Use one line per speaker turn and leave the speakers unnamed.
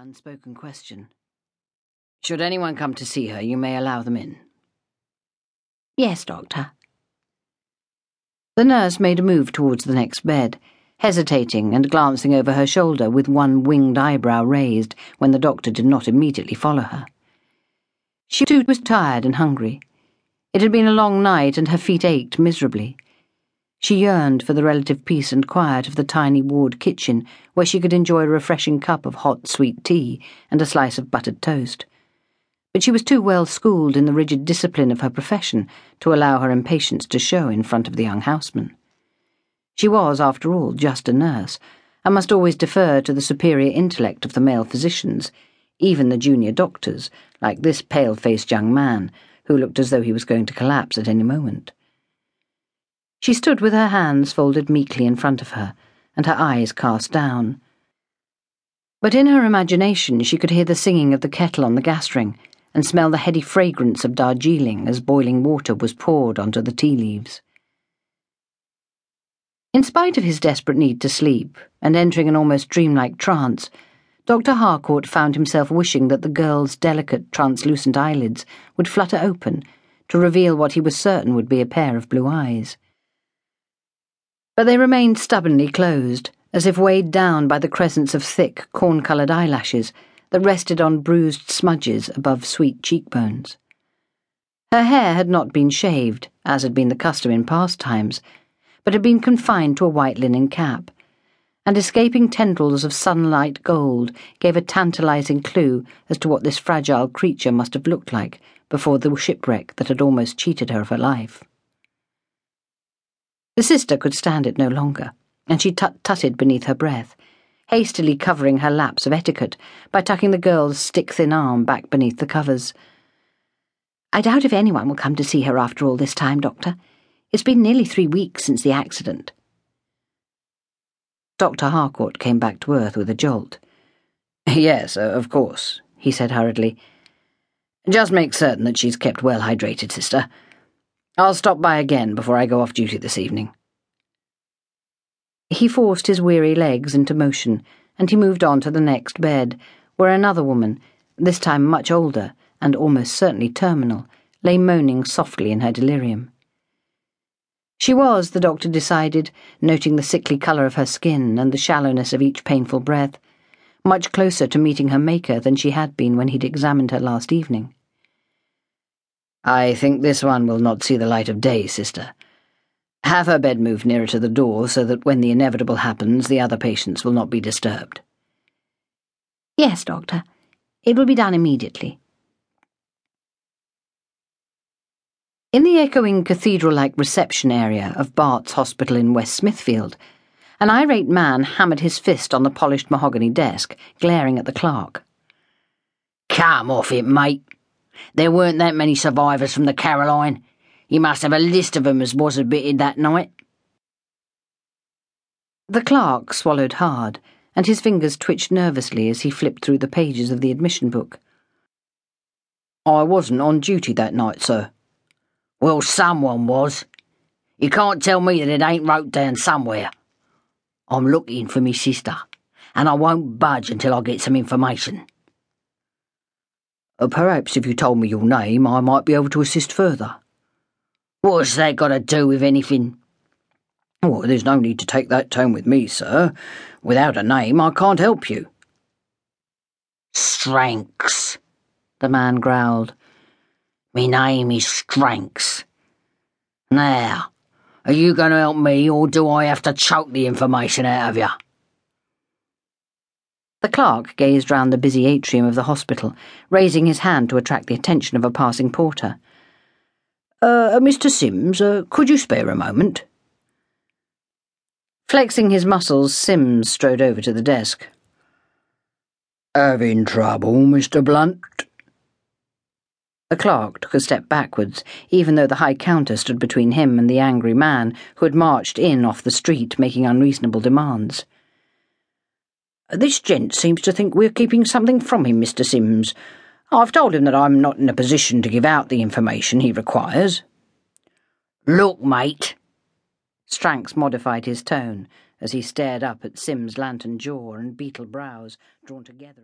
unspoken question. Should anyone come to see her, you may allow them in.
Yes, Doctor.
The nurse made a move towards the next bed, hesitating and glancing over her shoulder with one winged eyebrow raised when the doctor did not immediately follow her. She too was tired and hungry. It had been a long night, and her feet ached miserably. She yearned for the relative peace and quiet of the tiny ward kitchen, where she could enjoy a refreshing cup of hot, sweet tea and a slice of buttered toast. But she was too well schooled in the rigid discipline of her profession to allow her impatience to show in front of the young houseman. She was, after all, just a nurse, and must always defer to the superior intellect of the male physicians, even the junior doctors, like this pale faced young man who looked as though he was going to collapse at any moment. She stood with her hands folded meekly in front of her, and her eyes cast down. But in her imagination she could hear the singing of the kettle on the gas ring and smell the heady fragrance of Darjeeling as boiling water was poured onto the tea leaves. In spite of his desperate need to sleep and entering an almost dreamlike trance, Dr. Harcourt found himself wishing that the girl's delicate, translucent eyelids would flutter open to reveal what he was certain would be a pair of blue eyes. But they remained stubbornly closed, as if weighed down by the crescents of thick, corn coloured eyelashes that rested on bruised smudges above sweet cheekbones. Her hair had not been shaved, as had been the custom in past times, but had been confined to a white linen cap and escaping tendrils of sunlight gold gave a tantalizing clue as to what this fragile creature must have looked like before the shipwreck that had almost cheated her of her life. The sister could stand it no longer, and she tut tutted beneath her breath, hastily covering her lapse of etiquette by tucking the girl's stick thin arm back beneath the covers.
I doubt if anyone will come to see her after all this time, Doctor. It's been nearly three weeks since the accident.
Dr. Harcourt came back to earth with a jolt. Yes, uh, of course, he said hurriedly. Just make certain that she's kept well hydrated, sister. I'll stop by again before I go off duty this evening. He forced his weary legs into motion, and he moved on to the next bed, where another woman, this time much older and almost certainly terminal, lay moaning softly in her delirium. She was, the doctor decided, noting the sickly colour of her skin and the shallowness of each painful breath, much closer to meeting her maker than she had been when he'd examined her last evening. I think this one will not see the light of day, sister. Have her bed moved nearer to the door so that when the inevitable happens, the other patients will not be disturbed.
Yes, doctor. It will be done immediately.
In the echoing cathedral like reception area of Bart's Hospital in West Smithfield, an irate man hammered his fist on the polished mahogany desk, glaring at the clerk.
Come off it, mate. There weren't that many survivors from the Caroline. You must have a list of 'em as was admitted that night.
The clerk swallowed hard, and his fingers twitched nervously as he flipped through the pages of the admission book. I wasn't on duty that night, sir.
Well, someone was. You can't tell me that it ain't wrote down somewhere. I'm looking for me sister, and I won't budge until I get some information.
Uh, perhaps if you told me your name, I might be able to assist further.
What's that got to do with anything?
Well, there's no need to take that tone with me, sir. Without a name, I can't help you.
Stranks, the man growled. Me name is Stranks. Now, are you going to help me, or do I have to choke the information out of you?
The clerk gazed round the busy atrium of the hospital, raising his hand to attract the attention of a passing porter. Uh, Mr. Sims, uh, could you spare a moment? Flexing his muscles, Sims strode over to the desk.
Having trouble, Mr. Blunt?
The clerk took a step backwards, even though the High Counter stood between him and the angry man who had marched in off the street making unreasonable demands. This gent seems to think we're keeping something from him, Mr. Sims. I've told him that I'm not in a position to give out the information he requires.
Look, mate.
Stranks modified his tone as he stared up at Sim's lantern jaw and beetle brows drawn together.